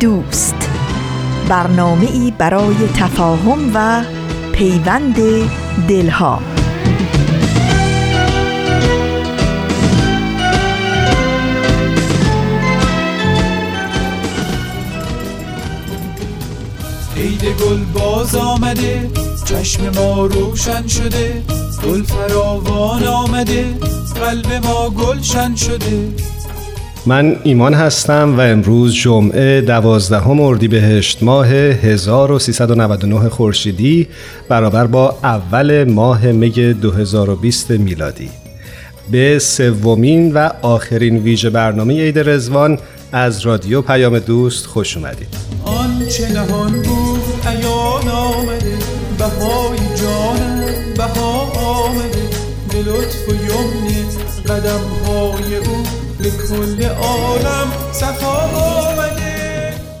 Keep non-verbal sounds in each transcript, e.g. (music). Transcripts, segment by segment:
دوست. برنامه ای برای تفاهم و پیوند دلها. عید گل باز آمده چشم ما روشن شده گل فراوان آمده قلب ما گلشن شده. من ایمان هستم و امروز جمعه دوازدهم اردیبهشت ماه 1399 خورشیدی برابر با اول ماه می 2020 میلادی. به سومین و آخرین ویژه برنامه عید رزوان از رادیو پیام دوست خوش اومدید. آنچه نهان بود ایان آمده بهای جانم بها آمده به لطف و یمن قدم های او به کل عالم صفا آمده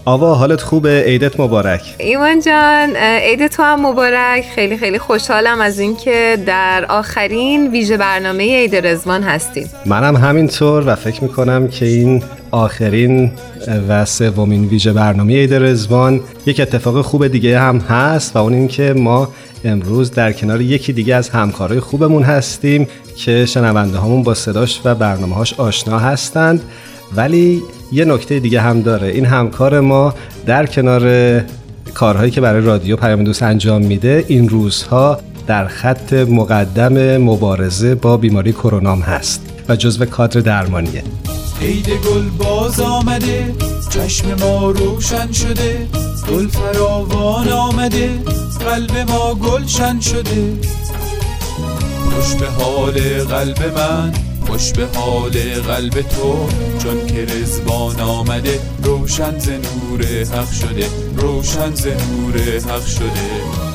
آوا حالت خوبه. عیدت مبارک. ایمان جان عید تو هم مبارک. خیلی خیلی خوشحالم از اینکه در آخرین ویژه برنامه عید رزوان هستیم. منم همینطور و فکر می‌کنم که این آخرین و سومین ویژه برنامه عید رزوان یک اتفاق خوب دیگه هم هست و اون اینکه ما امروز در کنار یکی دیگه از همکارای خوبمون هستیم که شنونده هامون با صداش و برنامه هاش آشنا هستند. ولی یه نکته دیگه هم داره. این همکار ما در کنار کارهایی که برای رادیو پیام دوست انجام میده این روزها در خط مقدم مبارزه با بیماری کرونام هست و جزو کادر درمانیه. عید گل باز آمده چشم ما روشن شده. گل فراوان آمده قلب ما گلشن شده. خوش به حال قلب من خوش به حال قلب تو. چون که رزبان آمده روشن ز نور حق شده روشن ز نور حق شده.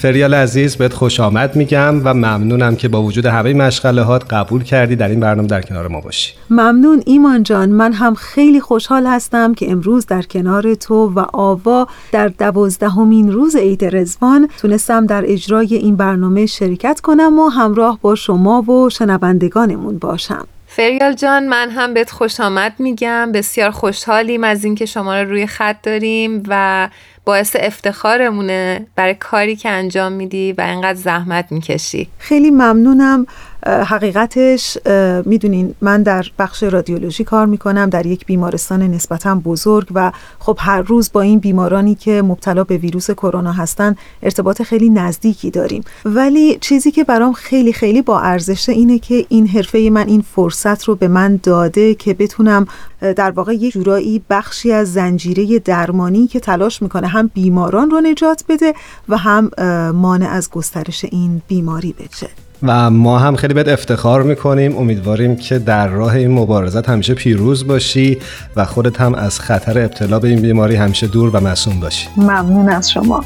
فریال عزیز بهت خوش آمد میگم و ممنونم که با وجود همه مشغله هات قبول کردی در این برنامه در کنار ما باشی. ممنون ایمان جان. من هم خیلی خوشحال هستم که امروز در کنار تو و آوا در دوازدهمین روز عید رزوان تونستم در اجرای این برنامه شرکت کنم و همراه با شما و شنوندگانمون باشم. فریال جان من هم بهت خوش آمد میگم. بسیار خوشحالیم از اینکه شما رو روی خط داریم و باعث افتخارمونه برای کاری که انجام میدی و اینقدر زحمت می‌کشی. خیلی ممنونم. حقیقتش می‌دونین من در بخش رادیولوژی کار می‌کنم در یک بیمارستان نسبتا بزرگ و خب هر روز با این بیمارانی که مبتلا به ویروس کرونا هستن ارتباط خیلی نزدیکی داریم. ولی چیزی که برام خیلی خیلی با ارزشه اینه که این حرفه من این فرصت رو به من داده که بتونم در واقع یک جورایی بخشی از زنجیره درمانی که تلاش می‌کنه هم بیماران رو نجات بده و هم مانع از گسترش این بیماری بشه. و ما هم خیلی بهت افتخار می‌کنیم. امیدواریم که در راه این مبارزت همیشه پیروز باشی و خودت هم از خطر ابتلا به این بیماری همیشه دور و مسئول باشی. ممنون از شما.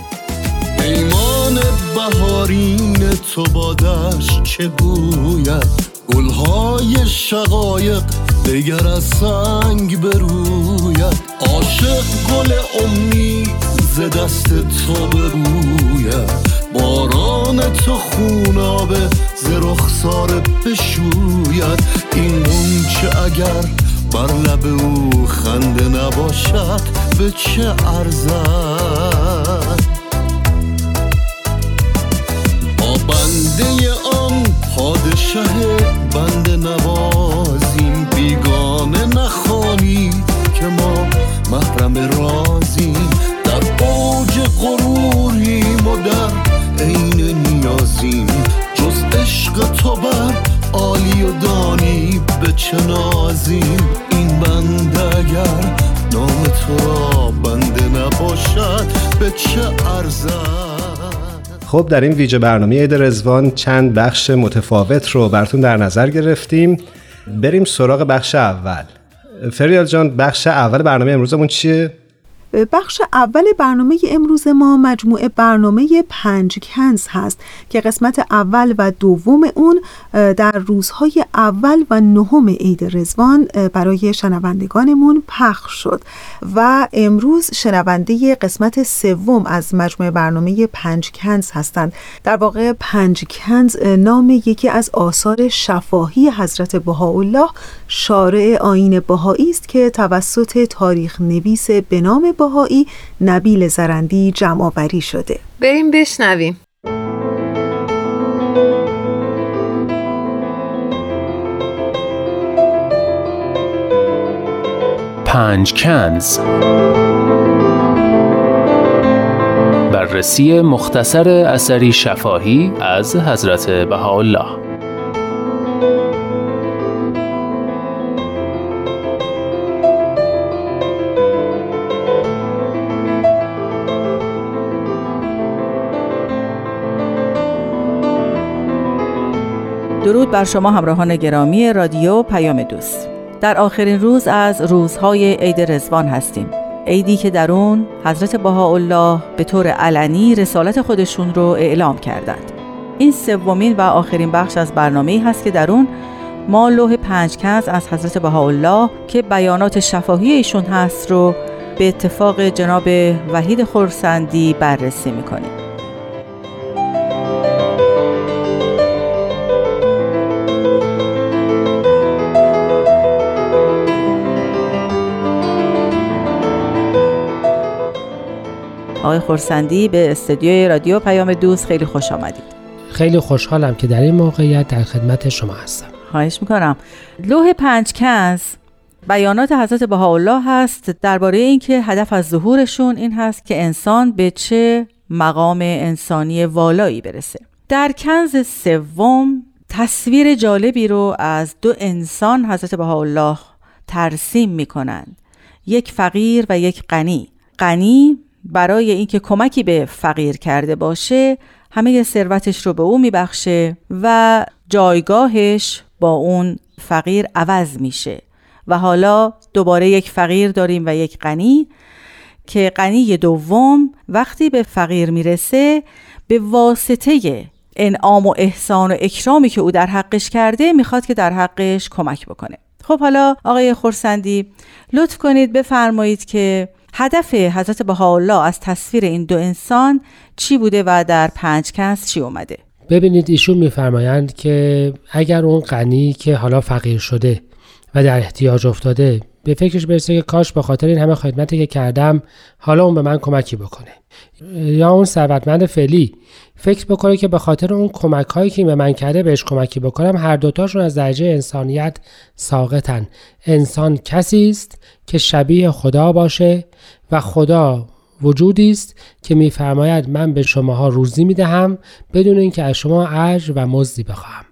ایمان بهارین تو بادش چه گوید؟ گلهای شقایق دگر از سنگ بروید. عاشق گل امید ز دست تو بروید باران تو خونابه ز رخسار بشوید. این اون چه اگر بر لب او خنده نباشد به چه ارزد؟ با بنده آن پادشه بنده نوازیم دانی به چه نازیم؟ این بنده اگر نام تو را بنده نباشد به چه ارزد؟ خب در این ویژه برنامه عید رزوان چند بخش متفاوت رو براتون در نظر گرفتیم. بریم سراغ بخش اول. فریال جان بخش اول برنامه امروزمون چیه؟ بخش اول برنامه امروز ما مجموعه برنامه پنج کنز هست که قسمت اول و دوم اون در روزهای اول و نهم عید رزوان برای شنوندگانمون پخش شد. و امروز شنونده قسمت سوم از مجموعه برنامه پنج کنز هستند. در واقع پنج کنز نام یکی از آثار شفاهی حضرت بهاءالله شارع آین بهایی است که توسط تاریخ نویس به نام بهایی نبیل زرندی جمع شده. بریم بشنویم. پنج کنز. بررسی مختصر اثری شفاهی از حضرت بهاءالله. درود بر شما همراهان گرامی رادیو پیام دوست. در آخرین روز از روزهای عید رزوان هستیم. عیدی که در اون حضرت بهاءالله به طور علنی رسالت خودشون رو اعلام کردند. این سومین و آخرین بخش از برنامه هست که در اون ما لوح پنج کنز از حضرت بهاءالله که بیانات شفاهی ایشون هست رو به اتفاق جناب وحید خورسندی بررسی می‌کنیم. آقای خورسندی به استودیوی رادیو پیام دوست خیلی خوش آمدید. خیلی خوشحالم که در این موقعیت در خدمت شما هستم. خواهش می‌کنم. لوح پنج کنز بیانات حضرت بهاءالله هست درباره اینکه هدف از ظهورشون این هست که انسان به چه مقام انسانی والایی برسه. در کنز سوم تصویر جالبی رو از دو انسان حضرت بهاءالله ترسیم می‌کنند. یک فقیر و یک غنی. غنی برای اینکه کمکی به فقیر کرده باشه همه ثروتش رو به او میبخشه و جایگاهش با اون فقیر عوض میشه. و حالا دوباره یک فقیر داریم و یک غنی که غنی دوم وقتی به فقیر می‌رسه به واسطه انعام و احسان و اکرامی که او در حقش کرده می‌خواد که در حقش کمک بکنه. خب حالا آقای خورسندی لطف کنید بفرمایید که هدف حضرت بهاءالله از تصویر این دو انسان چی بوده و در پنج کنس چی اومده؟ ببینید ایشون میفرمایند که اگر اون غنی که حالا فقیر شده و در احتیاج افتاده به فکرش برسه که کاش به خاطر این همه خدمتی که کردم حالا اون به من کمکی بکنه. یا اون ثروتمند فعلی فکر بکنه که به خاطر اون کمک هایی که به من کرده بهش کمکی بکنم هر دوتاشون از درجه انسانیت ساقطن. انسان کسی است که شبیه خدا باشه و خدا وجودی است که میفرماید من به شماها روزی می‌دهم بدون اینکه از شما اجر و مزدی بخواهم.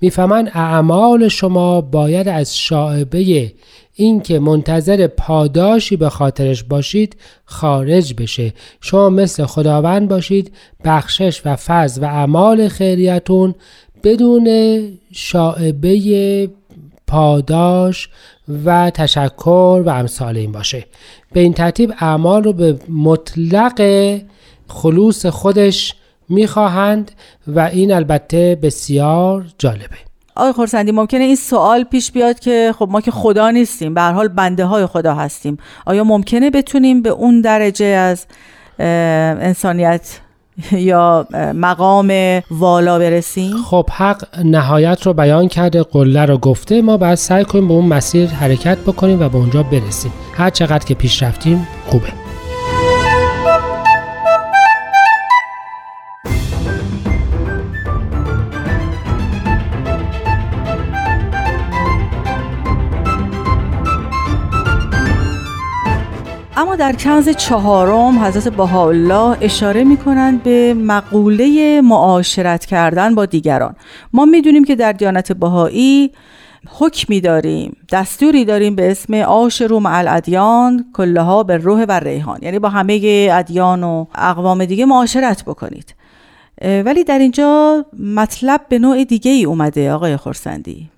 می‌فهمن اعمال شما باید از شاعبه اینکه منتظر پاداشی به خاطرش باشید خارج بشه. شما مثل خداوند باشید بخشش و فضل و اعمال خیریتون بدون شاعبه پاداش و تشکر و امثال این باشه. به این ترتیب اعمال رو به مطلق خلوص خودش می‌خواهند و این البته بسیار جالبه. آقای خورسندی ممکنه این سوال پیش بیاد که خب ما که خدا نیستیم به هر حال بنده های خدا هستیم. آیا ممکنه بتونیم به اون درجه از انسانیت (laughs) یا مقام والا برسیم؟ خب حق نهایت رو بیان کرده قله رو گفته. ما باید سعی کنیم به اون مسیر حرکت بکنیم و به اونجا برسیم. هر چقدر که پیش رفتیم خوبه. در کنز چهارم حضرت بهاءالله اشاره می کنند به مقوله معاشرت کردن با دیگران. ما می‌دونیم که در دیانت بهایی حکمی داریم دستوری داریم به اسم آشرو مع الادیان کلها به روح و ریحان. یعنی با همه ادیان و اقوام دیگه معاشرت بکنید. ولی در اینجا مطلب به نوع دیگه ای اومده آقای خورسندی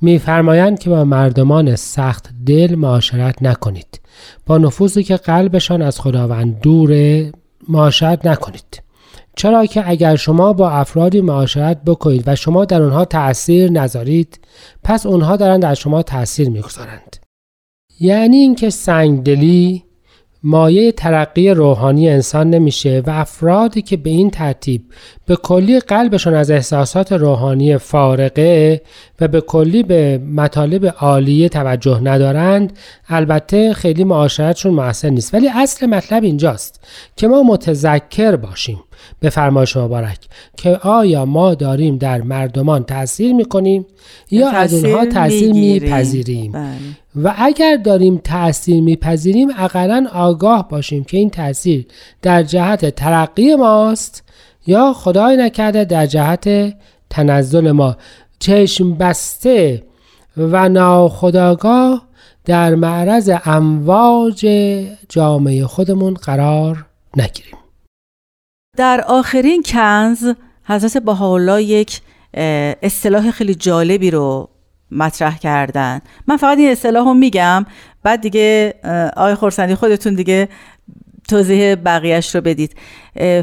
میفرمایند که با مردمان سخت دل معاشرت نکنید. با نفوذی که قلبشان از خداوند دوره معاشرت نکنید. چرا که اگر شما با افرادی معاشرت بکنید و شما در آنها تأثیر نذارید پس اونها دارند در شما تأثیر می‌گذارند. یعنی اینکه سنگدلی مایه ترقی روحانی انسان نمیشه و افرادی که به این ترتیب به کلی قلبشون از احساسات روحانی فارقه و به کلی به مطالب عالیه توجه ندارند البته خیلی معاشرتشون موثر نیست. ولی اصل مطلب اینجاست که ما متذکر باشیم. به فرمایش مبارک که آیا ما داریم در مردمان تاثیر می‌کنیم یا از اونها تاثیر میپذیریم؟ بله. و اگر داریم تاثیر میپذیریم اقلا آگاه باشیم که این تاثیر در جهت ترقی ماست یا خدای نکرده در جهت تنزل ما. چشم بسته و ناخداگاه در معرض امواج جامعه خودمون قرار نگیریم. در آخرین کنز حضرت بهاءالله یک اصطلاح خیلی جالبی رو مطرح کردن. من فقط این اصطلاح رو میگم بعد دیگه آقای خورسندی خودتون دیگه توضیح بقیهش رو بدید.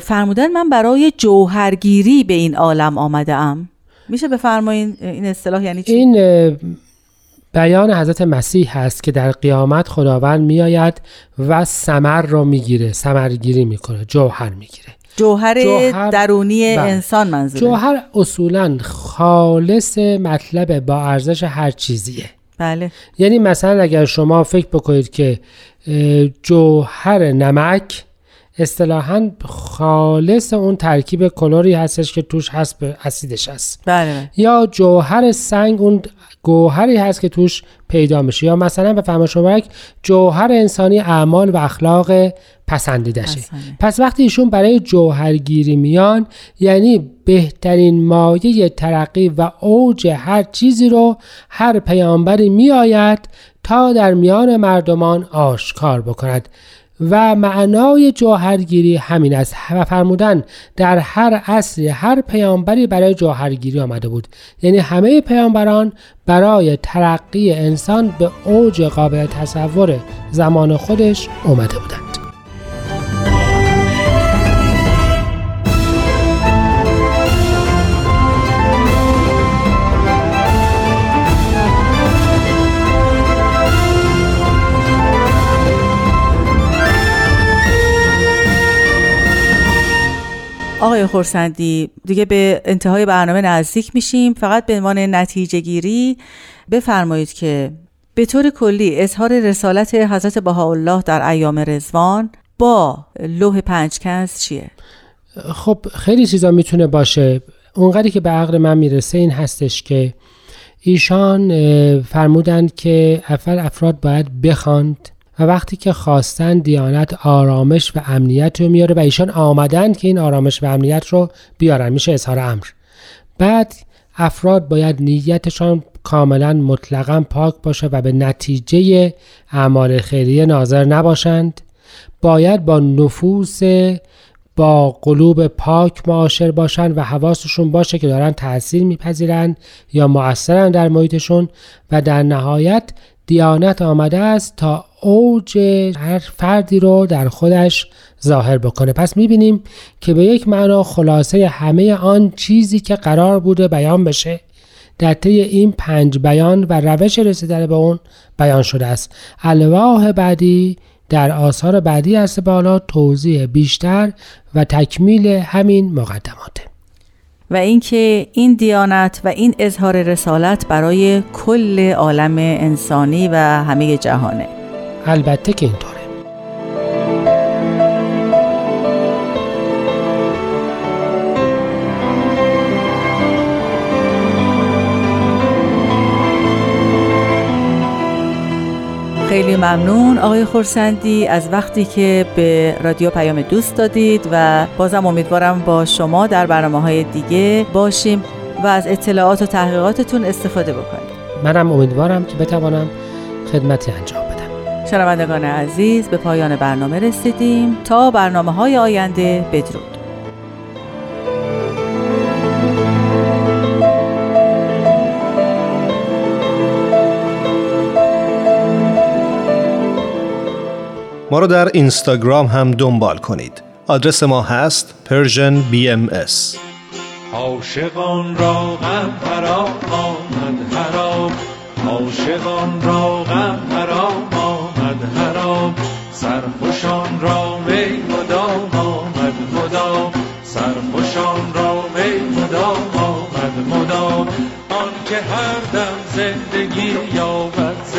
فرمودن من برای جوهرگیری به این عالم آمده ام میشه بفرمایین این اصطلاح یعنی چی؟ این بیان حضرت مسیح هست که در قیامت خداوند میآید و سمر را می‌گیره سمرگیری می‌کنه جوهر می‌گیره. جوهر, جوهر- درونی بله. انسان منظوره جوهر اصولا خالص مطلب با ارزش هر چیزیه بله یعنی مثلا اگر شما فکر بکنید که جوهر نمک اصطلاحا خالص اون ترکیب کلوری هستش که توش هست به اسیدش هست بله بله. یا جوهر سنگ اون گوهری هست که توش پیدا میشه. یا مثلا به فرمایش مبارک جوهر انسانی اعمال و اخلاق پسندیدشه پسندیده. پس وقتی ایشون برای جوهرگیری میان یعنی بهترین مایه ترقی و اوج هر چیزی رو هر پیامبری میآید تا در میان مردمان آشکار بکند. و معنای جوهرگیری همین است و فرمودن در هر عصری هر پیامبری برای جوهرگیری آمده بود. یعنی همه پیامبران برای ترقی انسان به اوج قابل تصور زمان خودش اومده بودند. آقای خورسندی دیگه به انتهای برنامه نزدیک میشیم فقط به عنوان نتیجه گیری بفرمایید که به طور کلی اظهار رسالت حضرت بهاءالله در ایام رزوان با لوح پنجکنز چیه؟ خب خیلی چیزا می‌تونه باشه اونقدری که به عقل من می‌رسه این هستش که ایشان فرمودند که اول افراد باید بخواند و وقتی که خواستن دیانت آرامش و امنیت رو میاره و ایشان آمدند که این آرامش و امنیت رو بیارن میشه اظهار امر. بعد افراد باید نیتشان کاملا مطلقا پاک باشه و به نتیجه اعمال خیریه ناظر نباشند. باید با نفوس با قلوب پاک معاشر باشن و حواسشون باشه که دارن تاثیر میپذیرن یا مؤثرن در محیطشون و در نهایت دیانت آمده است تا اوج هر فردی رو در خودش ظاهر بکنه. پس می‌بینیم که به یک معنا خلاصه همه آن چیزی که قرار بوده بیان بشه در طی این پنج بیان و روش رسیدن به اون بیان شده است. الواح بعدی در آثار بعدی است بالا توضیح بیشتر و تکمیل همین مقدماته و اینکه این دیانت و این اظهار رسالت برای کل عالم انسانی و همه جهانه. البته که اینطوره. خیلی ممنون آقای خورسندی از وقتی که به رادیو پیام دوست دادید و بازم امیدوارم با شما در برنامه های دیگه باشیم و از اطلاعات و تحقیقاتتون استفاده بکنیم. منم امیدوارم که بتوانم خدمتی انجام بدم. شنوندگان عزیز به پایان برنامه رسیدیم. تا برنامه های آینده بدرود. ما رو در اینستاگرام هم دنبال کنید. آدرس ما هست Persian BMS عاشقان را غم فرا آمد حرام. عاشقان را غم فرا آمد حرام سرخوشان را می مدام آمد مدام. سرخوشان را می مدام آمد مدام. آن که هر دم زندگی یابد ز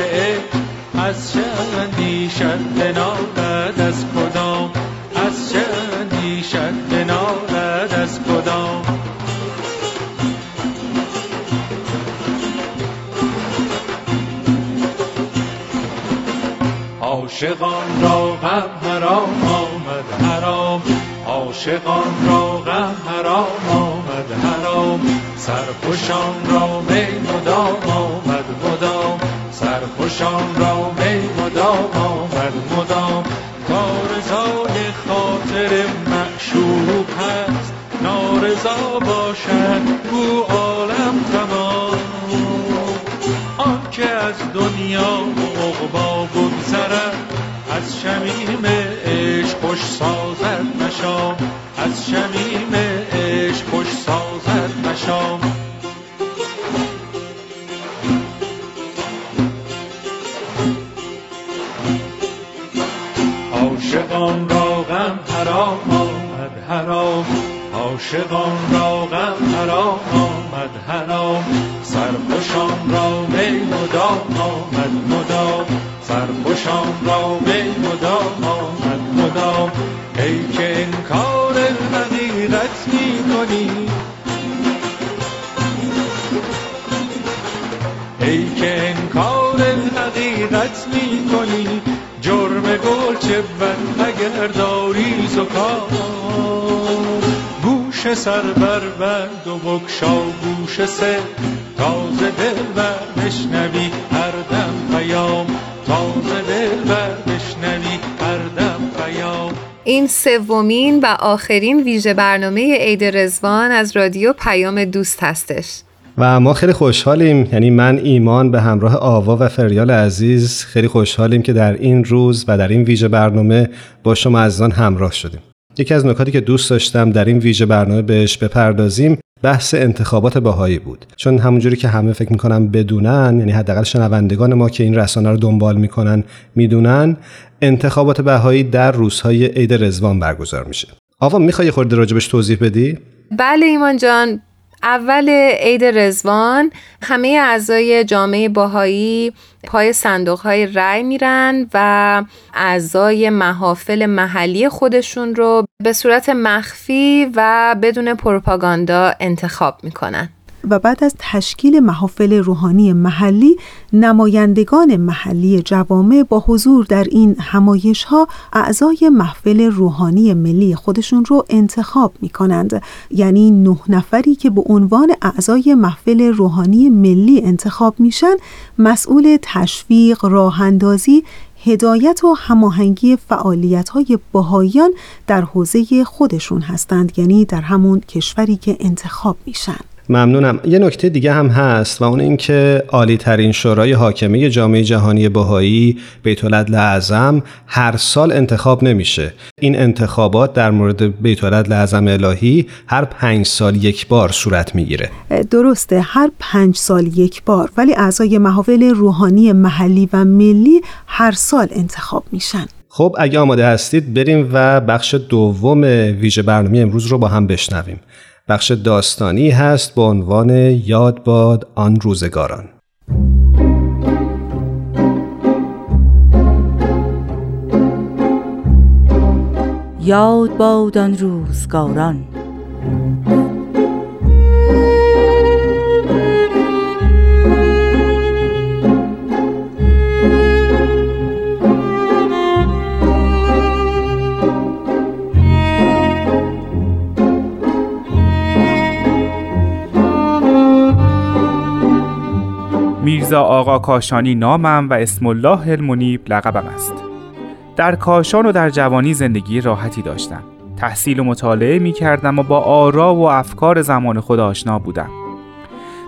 از چه اندیشد بنالد از کدام؟ از چه اندیشد بنالد از کدام؟ عاشقان را غم حرام آمد حرام. عاشقان را غم حرام آمد حرام. سرخوشان را می مدام آمد مدام. سرخوشان را می مدام آمد مدام. کارزای خاطر معشوق هست نارضا باشد او عالم تمام. آن که از دنیا و از شمیم عشق خوش سازد مشام. از شمیم عشق خوش سازد مشام. عاشقان را غم حرام آمد حرام. عاشقان را غم حرام آمد حرام. سرخوشان را می مدام آمد مدام. سرخوشان را می مدام آمد مدام. ای که انکار حقیقت می کنی ای که انکار حقیقت می کنی جرم گل چه بد اگر داری زکام. گوش سر بر بند و بکشا گوش سه. تازه دل بر بشنوی هر دم پیام. تازه دل بر بشنوی هر دم پیام این سومین و آخرین ویژه برنامه عید رزوان از رادیو پیام دوست هستش. و ما خیلی خوشحالیم یعنی من ایمان به همراه آوا و فریال عزیز خیلی خوشحالیم که در این روز و در این ویژه برنامه با شما عزیزان همراه شدیم. یکی از نکاتی که دوست داشتم در این ویژه برنامه بهش بپردازیم بحث انتخابات باهایی بود. چون همونجوری که همه فکر می‌کنن بدونن یعنی حداقل شنوندگان ما که این رسانه رو دنبال می‌کنن می‌دونن انتخابات بهایی در روزهای عید رزوان برگزار میشه. آوا می‌خوای خورده راجبش توضیح بدی؟ بله ایمان جان. اول عید رزوان همه اعضای جامعه باهایی پای صندوق های رای میرن و اعضای محافل محلی خودشون رو به صورت مخفی و بدون پروپاگاندا انتخاب می‌کنن. و بعد از تشکیل محافل روحانی محلی نمایندگان محلی جوامع با حضور در این همایش ها اعضای محفل روحانی ملی خودشون رو انتخاب می کنند یعنی نه نفری که به عنوان اعضای محفل روحانی ملی انتخاب میشن مسئول تشویق راه اندازی هدایت و هماهنگی فعالیت های باهایان در حوزه خودشون هستند یعنی در همون کشوری که انتخاب میشن. ممنونم. یه نکته دیگه هم هست و اون اینکه عالی ترین شورای حاکمه جامعه جهانی بهایی بیت العدل اعظم هر سال انتخاب نمیشه. این انتخابات در مورد بیت العدل اعظم الهی هر پنج سال یک بار صورت می‌گیره. درسته هر پنج سال یک بار ولی اعضای محافل روحانی محلی و ملی هر سال انتخاب میشن. خب اگه آماده هستید بریم و بخش دوم ویژه برنامه امروز رو با هم بشنویم. بخش داستانی هست با عنوان یاد باد آن روزگاران. یاد باد آن روزگاران. میرزا آقا کاشانی نامم و اسم الله المنیب لقبم است. در کاشان و در جوانی زندگی راحتی داشتم. تحصیل و مطالعه می کردم و با آرا و افکار زمان خود آشنا بودم.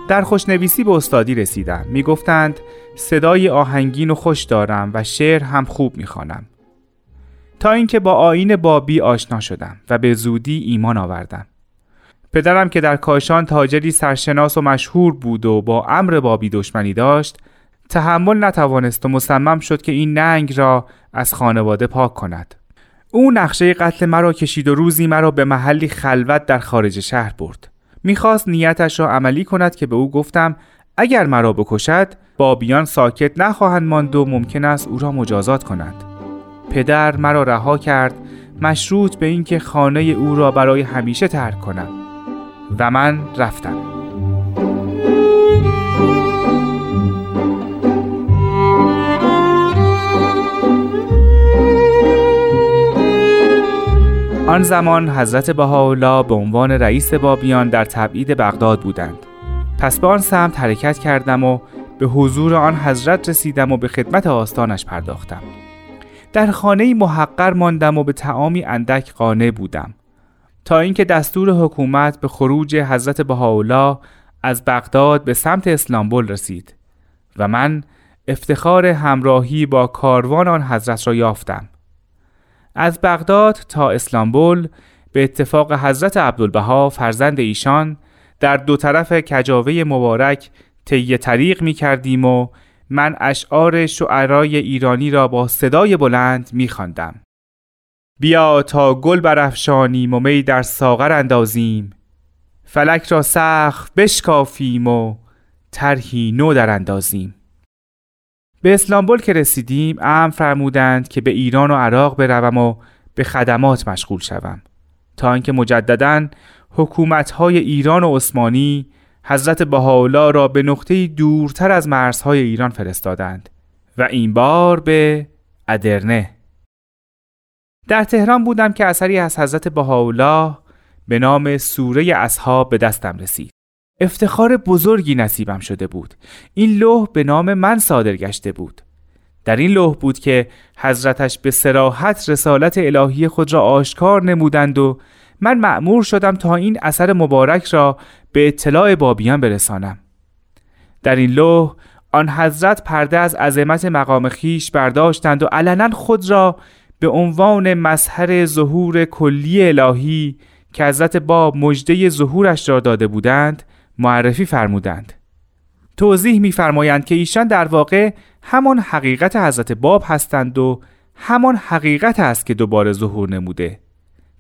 در خوشنویسی به استادی رسیدم. می گفتند صدای آهنگین و خوش دارم و شعر هم خوب می خوانم. تا اینکه با آین بابی آشنا شدم و به زودی ایمان آوردم. پدرم که در کاشان تاجری سرشناس و مشهور بود و با امر بابی دشمنی داشت تحمل نتوانست و مصمم شد که این ننگ را از خانواده پاک کند. او نقشه قتل مرا کشید و روزی مرا به محلی خلوت در خارج شهر برد. می‌خواست نیتش را عملی کند که به او گفتم اگر مرا بکشد بابیان ساکت نخواهند ماند و ممکن است او را مجازات کنند پدر مرا رها کرد مشروط به اینکه خانه او را برای همیشه ترک کنم. و من رفتم. آن زمان حضرت بهاءالله به عنوان رئیس بابیان در تبعید بغداد بودند. پس به آن سمت حرکت کردم و به حضور آن حضرت رسیدم و به خدمت آستانش پرداختم. در خانه محقر ماندم و به تعامی اندک قانع بودم. تا اینکه دستور حکومت به خروج حضرت بهاءالله از بغداد به سمت اسلامبول رسید و من افتخار همراهی با کاروان آن حضرت را یافتم از بغداد تا اسلامبول به اتفاق حضرت عبدالبها فرزند ایشان در دو طرف کجاوه مبارک طی طریق می کردیم و من اشعار شعرای ایرانی را با صدای بلند می خواندم. بیا تا گل برافشانیم و می در ساغر اندازیم. فلک را سخت بشکافیم و طرحی نو در اندازیم. به اسلامبول که رسیدیم ام فرمودند که به ایران و عراق بروم و به خدمات مشغول شوم. تا اینکه مجددا حکومت‌های ایران و عثمانی حضرت بهاءالله را به نقطه دورتر از مرزهای ایران فرستادند و این بار به ادرنه. در تهران بودم که اثری از حضرت بهاءالله به نام سوره اصحاب به دستم رسید. افتخار بزرگی نصیبم شده بود. این لوح به نام من صادر گشته بود. در این لوح بود که حضرتش به سراحت رسالت الهی خود را آشکار نمودند و من مأمور شدم تا این اثر مبارک را به اطلاع بابیان برسانم. در این لوح آن حضرت پرده از عظمت مقام خیش برداشتند و علنا خود را به عنوان مظهر ظهور کلی الهی که حضرت باب مجده ظهورش را داده بودند معرفی فرمودند. توضیح می‌فرمایند که ایشان در واقع همان حقیقت حضرت باب هستند و همان حقیقت است که دوباره ظهور نموده.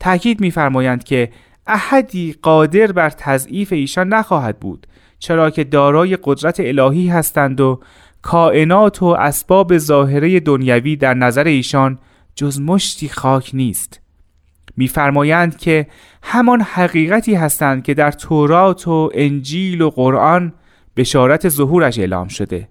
تاکید می‌فرمایند که احدی قادر بر تضعیف ایشان نخواهد بود چرا که دارای قدرت الهی هستند و کائنات و اسباب ظاهره دنیوی در نظر ایشان جز مشتی خاک نیست. میفرمایند که همان حقیقتی هستند که در تورات و انجیل و قرآن بشارت ظهورش اعلام شده.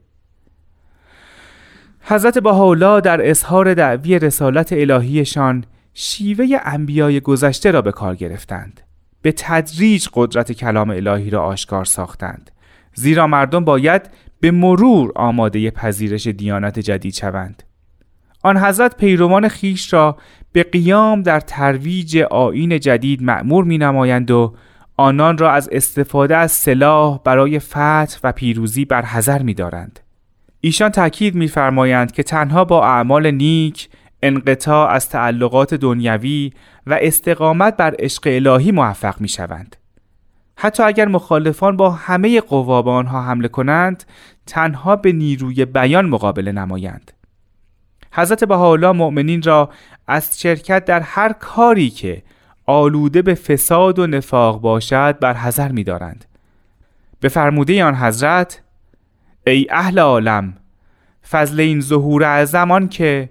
حضرت بهاءالله در اظهار دعوی رسالت الهیشان شیوه انبیای گذشته را به کار گرفتند. به تدریج قدرت کلام الهی را آشکار ساختند. زیرا مردم باید به مرور آماده پذیرش دیانت جدید شوند. آن حضرت پیروان خیش را به قیام در ترویج آین جدید معمور می نمایند و آنان را از استفاده از سلاح برای فتح و پیروزی بر حذر می دارند. ایشان تاکید می‌فرمایند که تنها با اعمال نیک انقطاع از تعلقات دنیوی و استقامت بر عشق الهی موفق می شوند. حتی اگر مخالفان با همه قوا به آنها حمله کنند تنها به نیروی بیان مقابله نمایند حضرت بهاءالله مؤمنین را از شرکت در هر کاری که آلوده به فساد و نفاق باشد بر حذر می دارند. به فرموده آن حضرت ای اهل عالم فضل این ظهور از زمان که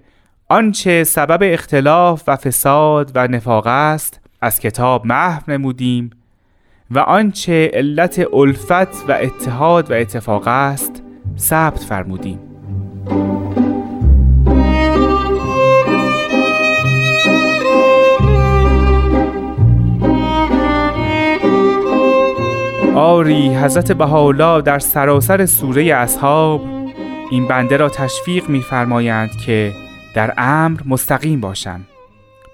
آنچه سبب اختلاف و فساد و نفاق است از کتاب محو نمودیم و آنچه علت الفت و اتحاد و اتفاق است ثبت فرمودیم آری حضرت بهاءالله در سراسر سوره اصحاب این بنده را تشویق می‌فرمایند که در امر مستقیم باشم.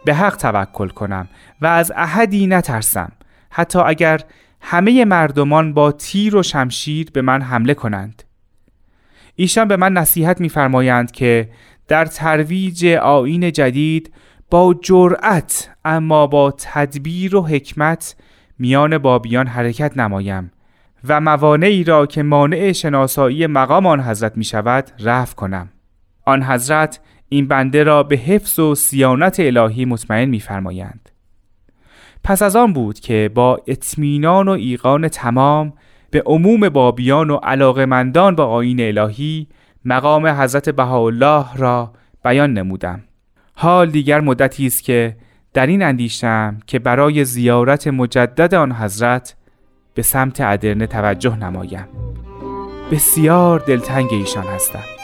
به حق توکل کنم و از احدی نترسم. حتی اگر همه مردمان با تیر و شمشیر به من حمله کنند. ایشان به من نصیحت می‌فرمایند که در ترویج آین جدید با جرأت اما با تدبیر و حکمت میان بابیان حرکت نمایم و موانعی را که مانع شناسایی مقام آن حضرت می شود رفع کنم. آن حضرت این بنده را به حفظ و سیانت الهی مطمئن میفرمایند. پس از آن بود که با اطمینان و ایقان تمام به عموم بابیان و علاقمندان با آین الهی مقام حضرت بهاءالله را بیان نمودم. حال دیگر مدتی است که در این اندیشم که برای زیارت مجدد آن حضرت به سمت ادرنه توجه نمایم. بسیار دلتنگ ایشان هستم.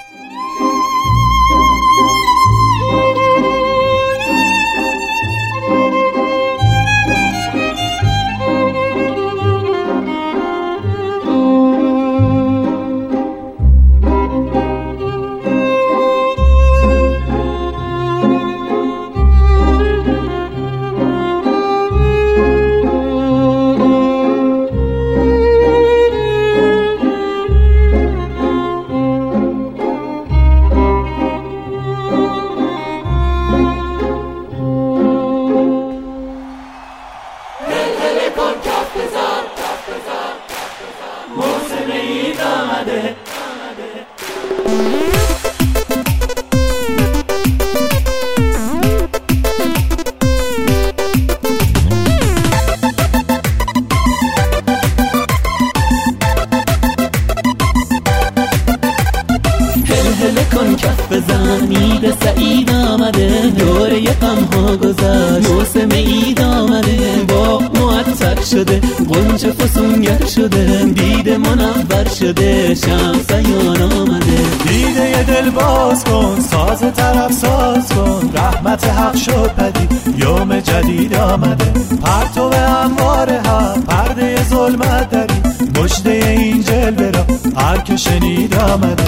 کف بزن عید سعید آمده دور یکم ها گذشت. موسم اید آمده با معطر شده قنچ فسونگر شده. دید منور شده شمس سیان آمده. دیده دل باز کن ساز طرف ساز کن. رحمت حق شد پدید یوم جدید آمده. پرتو انوار هم پرده ظلمت داری مجده این جلوه را هر که شنید آمده.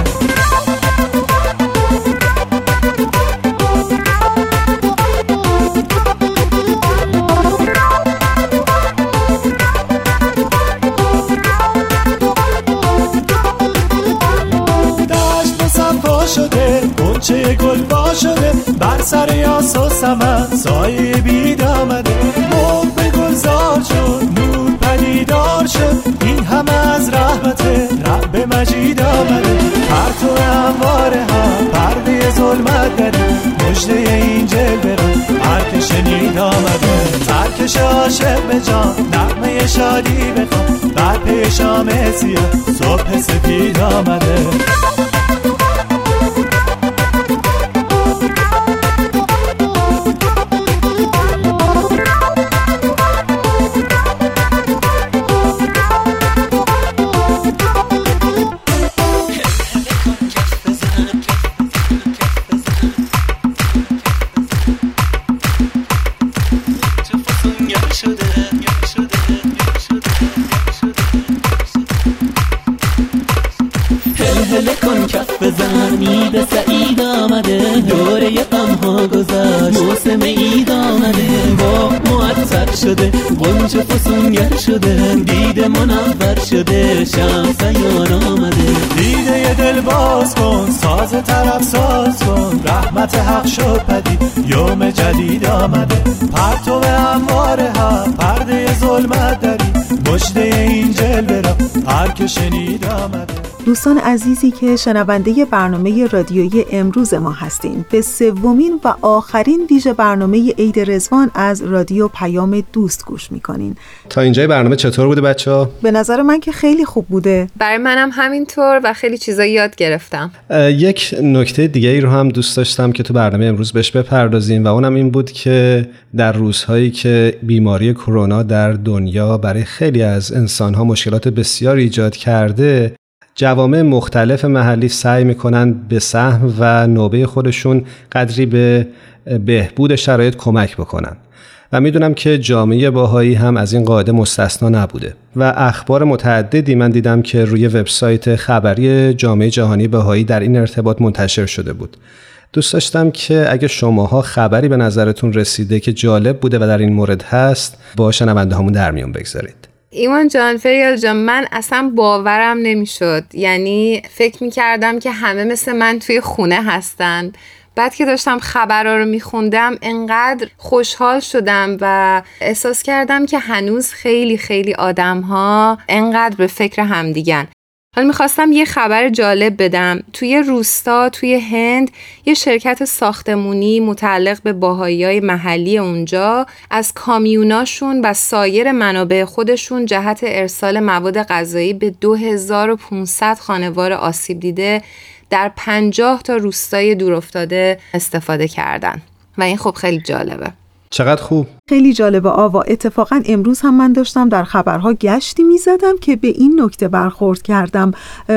آمد سایه بید آمده به گذار شد نور پدیدار شد. این هم از رحمت رب مجید آمد. هر تو هموار هم پرده ظلمت داره. مجده این جل بره هر که شنید آمده هر که شاشه به جان نقمه شادی بخوام بعد پیش آمه صبح سپید آمده شده من منور شده شم سیان آمده. دیده یه دل باز کن ساز طرف ساز کن رحمت حق شد پدید یوم جدید آمده. پرتو انوار هم پرده ظلمت داری مجده این جلوه را هر که شنید آمده. دوستان عزیزی که شنونده برنامه رادیویی امروز ما هستین. به سومین و آخرین ویژه برنامه عید رزوان از رادیو پیام دوست گوش می‌کنین. تا اینجای برنامه چطور بوده بچه ها؟ به نظر من که خیلی خوب بوده. برای منم همینطور و خیلی چیزا یاد گرفتم. یک نکته دیگه ای رو هم دوست داشتم که تو برنامه امروز بهش بپردازیم و اونم این بود که در روزهایی که بیماری کرونا در دنیا برای خیلی از انسانها مشکلات بسیار ایجاد کرده جوامع مختلف محلی سعی می‌کنن به سهم و نوبه خودشون قدری به بهبود شرایط کمک بکنن. و می‌دونم که جامعه باهایی هم از این قاعده مستثنا نبوده. و اخبار متعددی من دیدم که روی وبسایت خبری جامعه جهانی باهایی در این ارتباط منتشر شده بود. دوست داشتم که اگه شماها خبری به نظرتون رسیده که جالب بوده و در این مورد هست با شنونده همون در میون بگذارید. ایمان جان فریال جان من اصلا باورم نمی‌شد. یعنی فکر می‌کردم که همه مثل من توی خونه هستن. بعد که داشتم خبرها رو میخوندم انقدر خوشحال شدم و احساس کردم که هنوز خیلی خیلی آدم ها انقدر به فکر همدیگن. حالا می‌خواستم یه خبر جالب بدم. توی روستا توی هند یه شرکت ساختمونی متعلق به باهایی های محلی اونجا از کامیوناشون و سایر منابع خودشون جهت ارسال مواد غذایی به 2500 خانوار آسیب دیده در 50 تا روستای دورافتاده استفاده کردن. و این خب خیلی جالبه. چقدر خوب. خیلی جالبه آوا اتفاقا امروز هم من داشتم در خبرها گشتی می زدم که به این نکته برخورد کردم.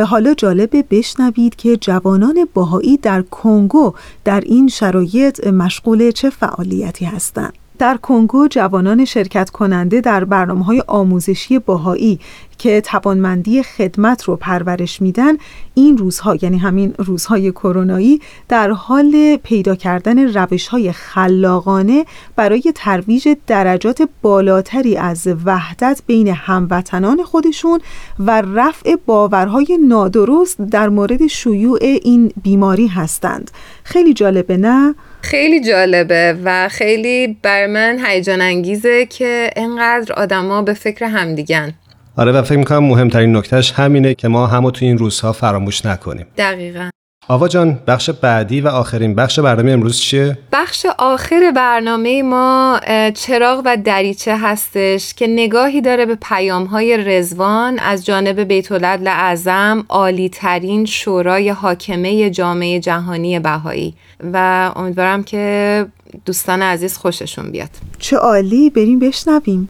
حالا جالبه بشنوید که جوانان باهایی در کنگو در این شرایط مشغول چه فعالیتی هستند. در کنگو جوانان شرکت کننده در برنامه های آموزشی باهایی که توانمندی خدمت رو پرورش میدن این روزها یعنی همین روزهای کرونایی در حال پیدا کردن روش های خلاقانه برای ترویج درجات بالاتری از وحدت بین هموطنان خودشون و رفع باورهای نادرست در مورد شیوع این بیماری هستند خیلی جالبه نه؟ خیلی جالبه و خیلی بر من هیجان انگیزه که انقدر آدما به فکر همدیگن. آره و فکر می‌کنم مهمترین نکتهش همینه که ما همو تو این روزها فراموش نکنیم. دقیقا. آوا جان بخش بعدی و آخرین بخش برنامه امروز چیه؟ بخش آخر برنامه ما چراغ و دریچه هستش که نگاهی داره به پیام های رزوان از جانب بیت العدل اعظم عالی ترین شورای حاکمه جامعه جهانی بهایی. و امیدوارم که دوستان عزیز خوششون بیاد. چه عالی بریم بشنویم.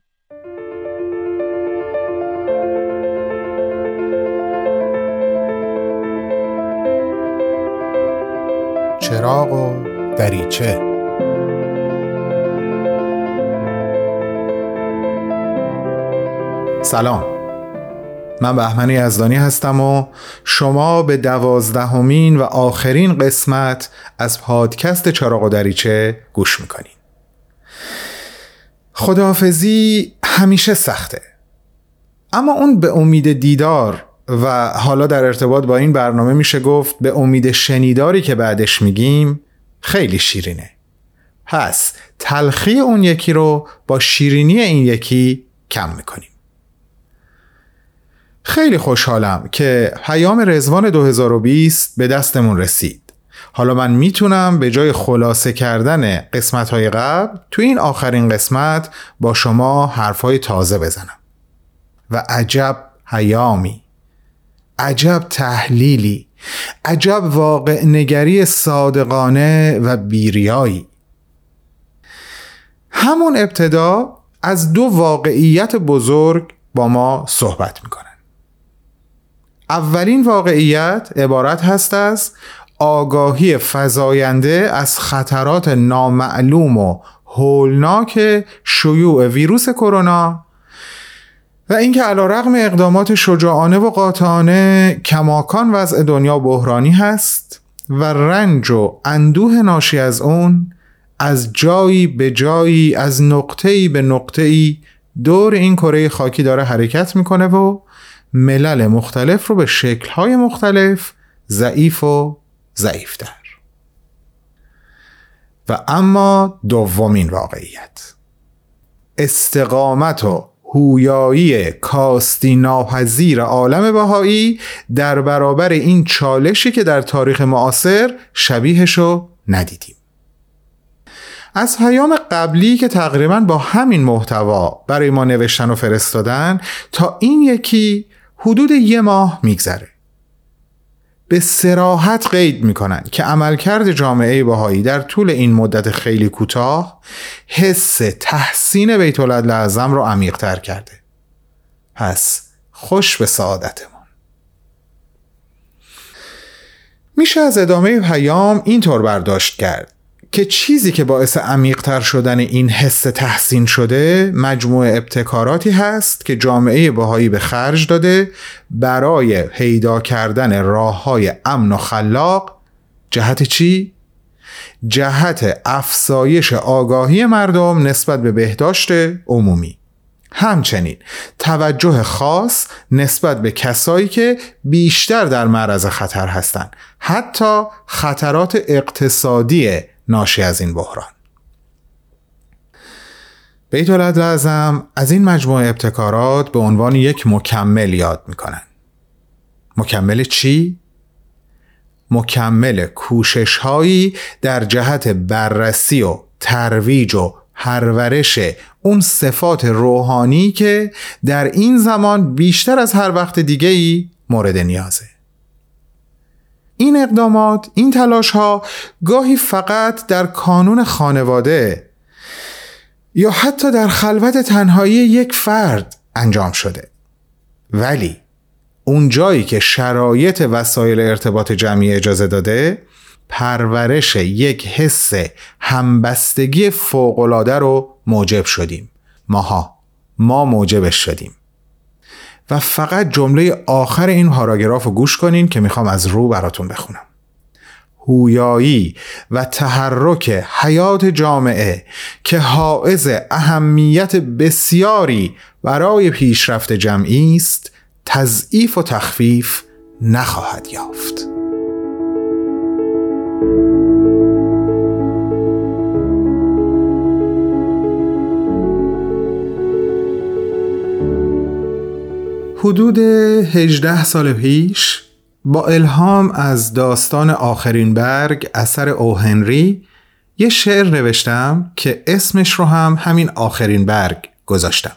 چراغ و دریچه. سلام. من بهمن یزدانی هستم و شما به دوازدهمین و آخرین قسمت از پادکست چراغ و دریچه گوش می‌کنین. خداحافظی همیشه سخته. اما اون به امید دیدار و حالا در ارتباط با این برنامه میشه گفت به امید شنیداری که بعدش میگیم خیلی شیرینه. پس تلخی اون یکی رو با شیرینی این یکی کم می‌کنیم. خیلی خوشحالم که پیام رزوان 2020 به دستمون رسید. حالا من می‌تونم به جای خلاصه کردن قسمت های قبل تو این آخرین قسمت با شما حرفای تازه بزنم. و عجب حیامی عجب تحلیلی عجب واقع نگری صادقانه و بیریایی. همون ابتدا از دو واقعیت بزرگ با ما صحبت می‌کنن. اولین واقعیت عبارت هست از آگاهی فزاینده از خطرات نامعلوم و هولناک شیوع ویروس کرونا و اینکه علا رقم اقدامات شجاعانه و قاطعانه کماکان وضع دنیا بحرانی هست و رنج و اندوه ناشی از اون از جایی به جایی از نقطه‌ای به نقطه‌ای دور این کره خاکی داره حرکت می‌کنه و ملل مختلف رو به شکل‌های مختلف ضعیف و ضعیفتر. و اما دومین واقعیت استقامت و هویایی کاستی ناپذیر عالم بهایی در برابر این چالشی که در تاریخ معاصر شبیهشو ندیدیم. از پیام قبلی که تقریبا با همین محتوا برای ما نوشتن و فرستادن تا این یکی حدود یه ماه میگذره. به سراحت قید می‌کنن که عملکرد جامعه بهایی در طول این مدت خیلی کوتاه حس تحسین بیت اعظم رو عمیقتر کرده. پس خوش به سعادتمون میشه از ادامه پیام اینطور برداشت کرد. که چیزی که باعث عمیقتر شدن این حس تحسین شده مجموعه ابتکاراتی هست که جامعه باهایی به خرج داده برای پیدا کردن راه های امن و خلاق. جهت چی؟ جهت افزایش آگاهی مردم نسبت به بهداشت عمومی. همچنین توجه خاص نسبت به کسایی که بیشتر در معرض خطر هستند. حتی خطرات اقتصادی ناشی از این بحران. بیت لازم از این مجموعه ابتکارات به عنوان یک مکمل یاد می‌کنن مکمل چی؟ مکمل کوشش هایی در جهت بررسی و ترویج و پرورش اون صفات روحانی که در این زمان بیشتر از هر وقت دیگه ای مورد نیازه. این اقدامات این تلاش ها گاهی فقط در کانون خانواده یا حتی در خلوت تنهایی یک فرد انجام شده. ولی اون جایی که شرایط وسایل ارتباط جمعی اجازه داده پرورش یک حس همبستگی فوقالعاده رو موجب شدیم. ماها ما موجبش شدیم. و فقط جمله آخر این پاراگراف رو گوش کنین که می‌خوام از رو براتون بخونم. هویایی و تحرک حیات جامعه که حائز اهمیت بسیاری برای پیشرفت جمعی است تضعیف و تخفیف نخواهد یافت. حدود 18 سال پیش با الهام از داستان آخرین برگ اثر او هنری یه شعر نوشتم که اسمش رو هم همین آخرین برگ گذاشتم.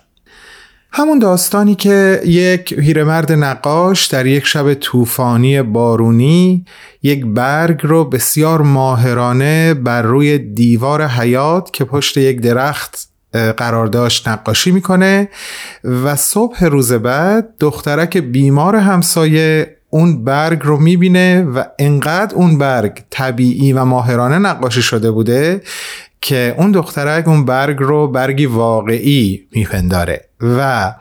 همون داستانی که یک پیرمرد نقاش در یک شب طوفانی بارونی یک برگ رو بسیار ماهرانه بر روی دیوار حیات که پشت یک درخت قرار داشت نقاشی می‌کنه و صبح روز بعد دخترک بیمار همسایه اون برگ رو می‌بینه و انقدر اون برگ طبیعی و ماهرانه نقاشی شده بوده که اون دخترک اون برگ رو برگی واقعی میپنداره و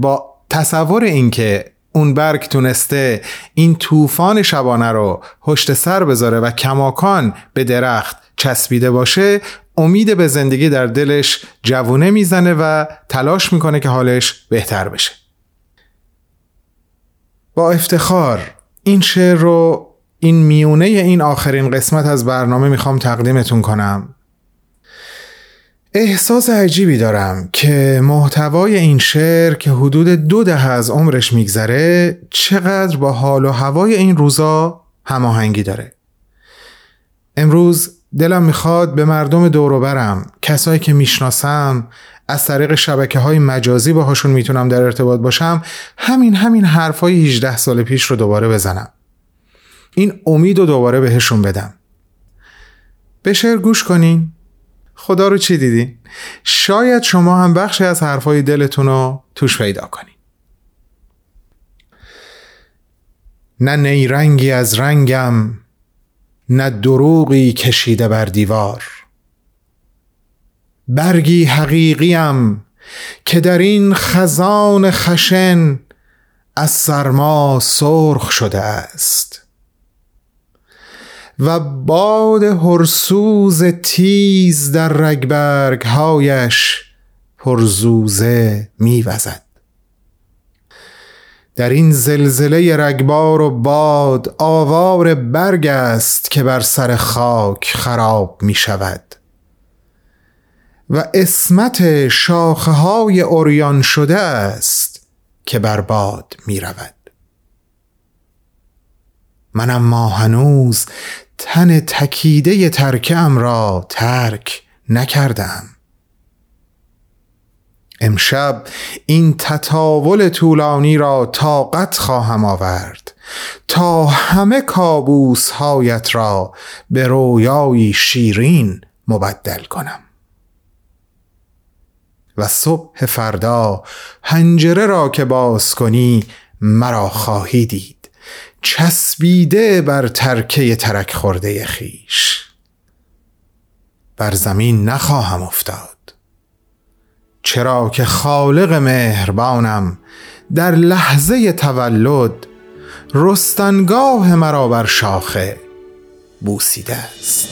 با تصور اینکه اون برگ تونسته این طوفان شبانه رو پشت سر بذاره و کماکان به درخت چسبیده باشه امید به زندگی در دلش جوونه می‌زنه و تلاش می‌کنه که حالش بهتر بشه. با افتخار این شعر رو این میونه این آخرین قسمت از برنامه می‌خوام تقدیمتون کنم. احساس عجیبی دارم که محتوای این شعر که حدود دو دهه از عمرش میگذره چقدر با حال و هوای این روزا هماهنگی داره. امروز دلم می‌خواد به مردم دوروبرم کسایی که می‌شناسم از طریق شبکه های مجازی باهاشون می‌تونم در ارتباط باشم همین همین حرفای 18 سال پیش رو دوباره بزنم. این امید رو دوباره بهشون بدم. به شعر گوش کنین. خدا رو چی دیدین؟ شاید شما هم بخشی از حرفای دلتون رو توش پیدا کنین. نه نیرنگی از رنگم نه دروغی کشیده بر دیوار. برگی حقیقیم که در این خزان خشن از سرما سرخ شده است. و باد هرسوز تیز در رگبرگ هایش پرزوزه میوزد. در این زلزله رگبار و باد آوار برگ است که بر سر خاک خراب می شود. و اسمت شاخه های اوریان شده است که بر باد می رود. منم ما هنوز تن تکیده ترکم را ترک نکردم. امشب این تطاول طولانی را طاقت خواهم آورد تا همه کابوس هایت را به رویایی شیرین مبدل کنم. و صبح فردا پنجره را که باز کنی مرا خواهی دید چسبیده بر ترکه ترک خورده خیش. بر زمین نخواهم افتاد. چرا که خالق مهربانم در لحظه تولد رستنگاه مرا بر شاخه بوسیده است.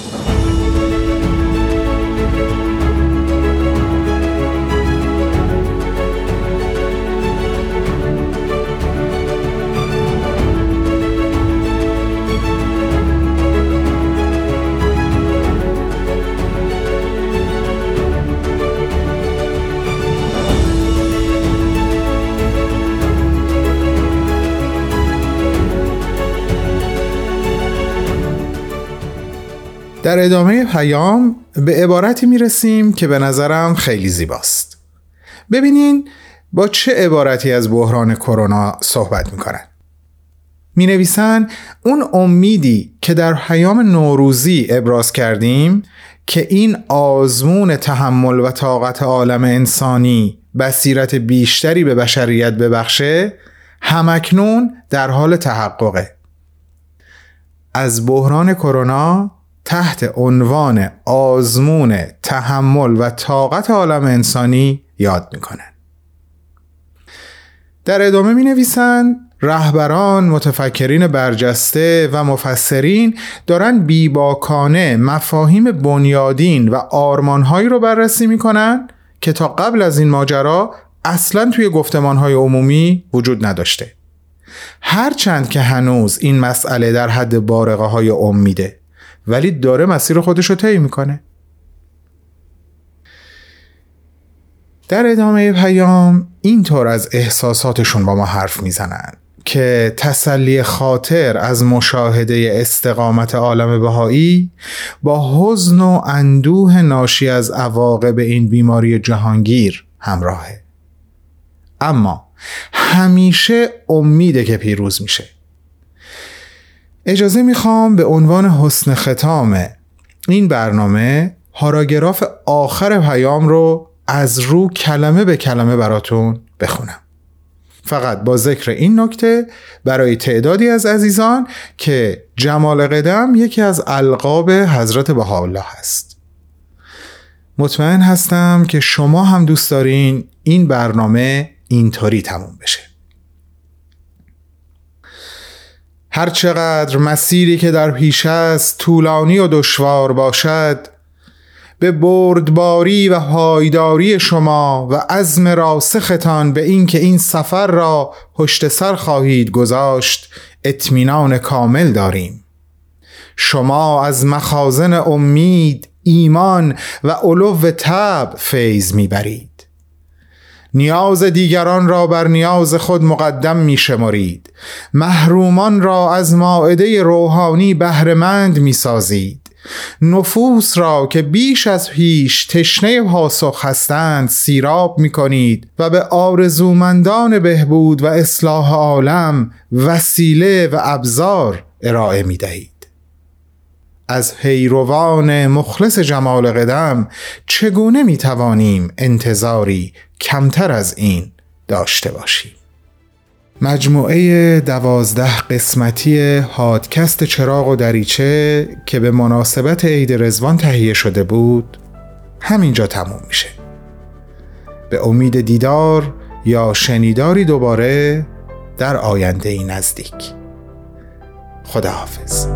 در ادامه پیام به عبارتی می‌رسیم که به نظرم خیلی زیباست. ببینین با چه عبارتی از بحران کرونا صحبت می‌کنن. می نویسن اون امیدی که در پیام نوروزی ابراز کردیم که این آزمون تحمل و طاقت عالم انسانی بصیرت بیشتری به بشریت ببخشه همکنون در حال تحققه. از بحران کرونا تحت عنوان آزمون تحمل و طاقت عالم انسانی یاد می‌کنن در ادامه می نویسن رهبران، متفکرین برجسته و مفسرین دارن بیباکانه مفاهیم بنیادین و آرمانهایی رو بررسی می‌کنن که تا قبل از این ماجرا اصلا توی گفتمانهای عمومی وجود نداشته. هرچند که هنوز این مسئله در حد بارقه های امیده ولی داره مسیر خودش رو طی می‌کنه. در ادامه پیام اینطور از احساساتشون با ما حرف می‌زنن که تسلی خاطر از مشاهده استقامت عالم بهایی با حزن و اندوه ناشی از عواقب این بیماری جهانگیر همراهه. اما همیشه امیده که پیروز میشه. اجازه می‌خوام به عنوان حسن ختام این برنامه هاراگراف آخر پیام رو از رو کلمه به کلمه براتون بخونم. فقط با ذکر این نکته برای تعدادی از عزیزان که جمال قدم یکی از القاب حضرت بهاءالله هست. مطمئن هستم که شما هم دوست دارین این برنامه اینطوری تموم بشه. هرچقدر مسیری که در پیش است طولانی و دشوار باشد به بردباری و پایداری شما و عزم راسختان به اینکه این سفر را پشت سر خواهید گذاشت اطمینان کامل داریم. شما از مخازن امید ایمان و علو تب فیض می‌برید. نیاز دیگران را بر نیاز خود مقدم می شمارید محرومان را از ماعده روحانی بهرهمند می سازید نفوس را که بیش از پیش تشنه پاسخ هستند سیراب می کنید و به آرزومندان بهبود و اصلاح عالم وسیله و ابزار ارائه می دهید از پیروان مخلص جمال قدم چگونه می توانیم انتظاری کمتر از این داشته باشیم. مجموعه دوازده قسمتی هادکست چراغ و دریچه که به مناسبت عید رزوان تهیه شده بود همینجا تموم میشه. به امید دیدار یا شنیداری دوباره در آینده ای نزدیک. خداحافظ.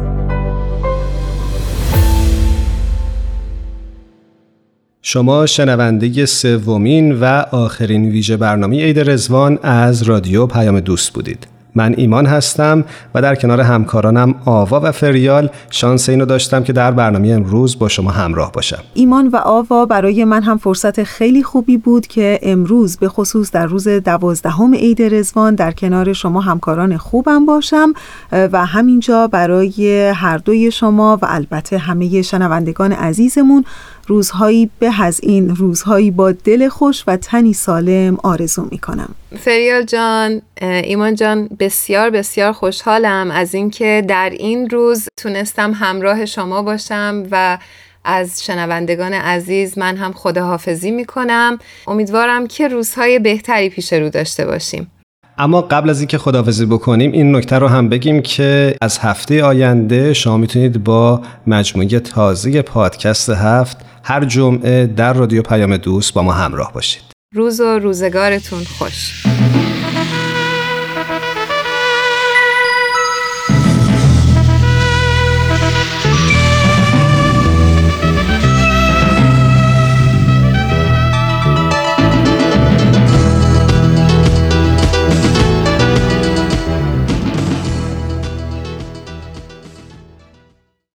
شما شنونده سومین و آخرین ویژه برنامه عید رزوان از رادیو پیام دوست بودید. من ایمان هستم و در کنار همکارانم آوا و فریال شانس اینو داشتم که در برنامه امروز با شما همراه باشم ایمان و آوا برای من هم فرصت خیلی خوبی بود که امروز به خصوص در روز دوازدهم عید رزوان در کنار شما همکاران خوبم باشم و همینجا برای هر دوی شما و البته همه شنوندگان عزیزمون روزهایی به از این روزهایی با دل خوش و تنی سالم آرزو می کنم فریال جان ایمان جان بسیار بسیار خوشحالم از اینکه در این روز تونستم همراه شما باشم و از شنوندگان عزیز من هم خداحافظی می کنم امیدوارم که روزهای بهتری پیش رو داشته باشیم. اما قبل از اینکه خداحافظی بکنیم این نکته رو هم بگیم که از هفته آینده شما می‌تونید با مجموعه تازه پادکست هفت هر جمعه در رادیو پیام دوست با ما همراه باشید. روز و روزگارتون خوش.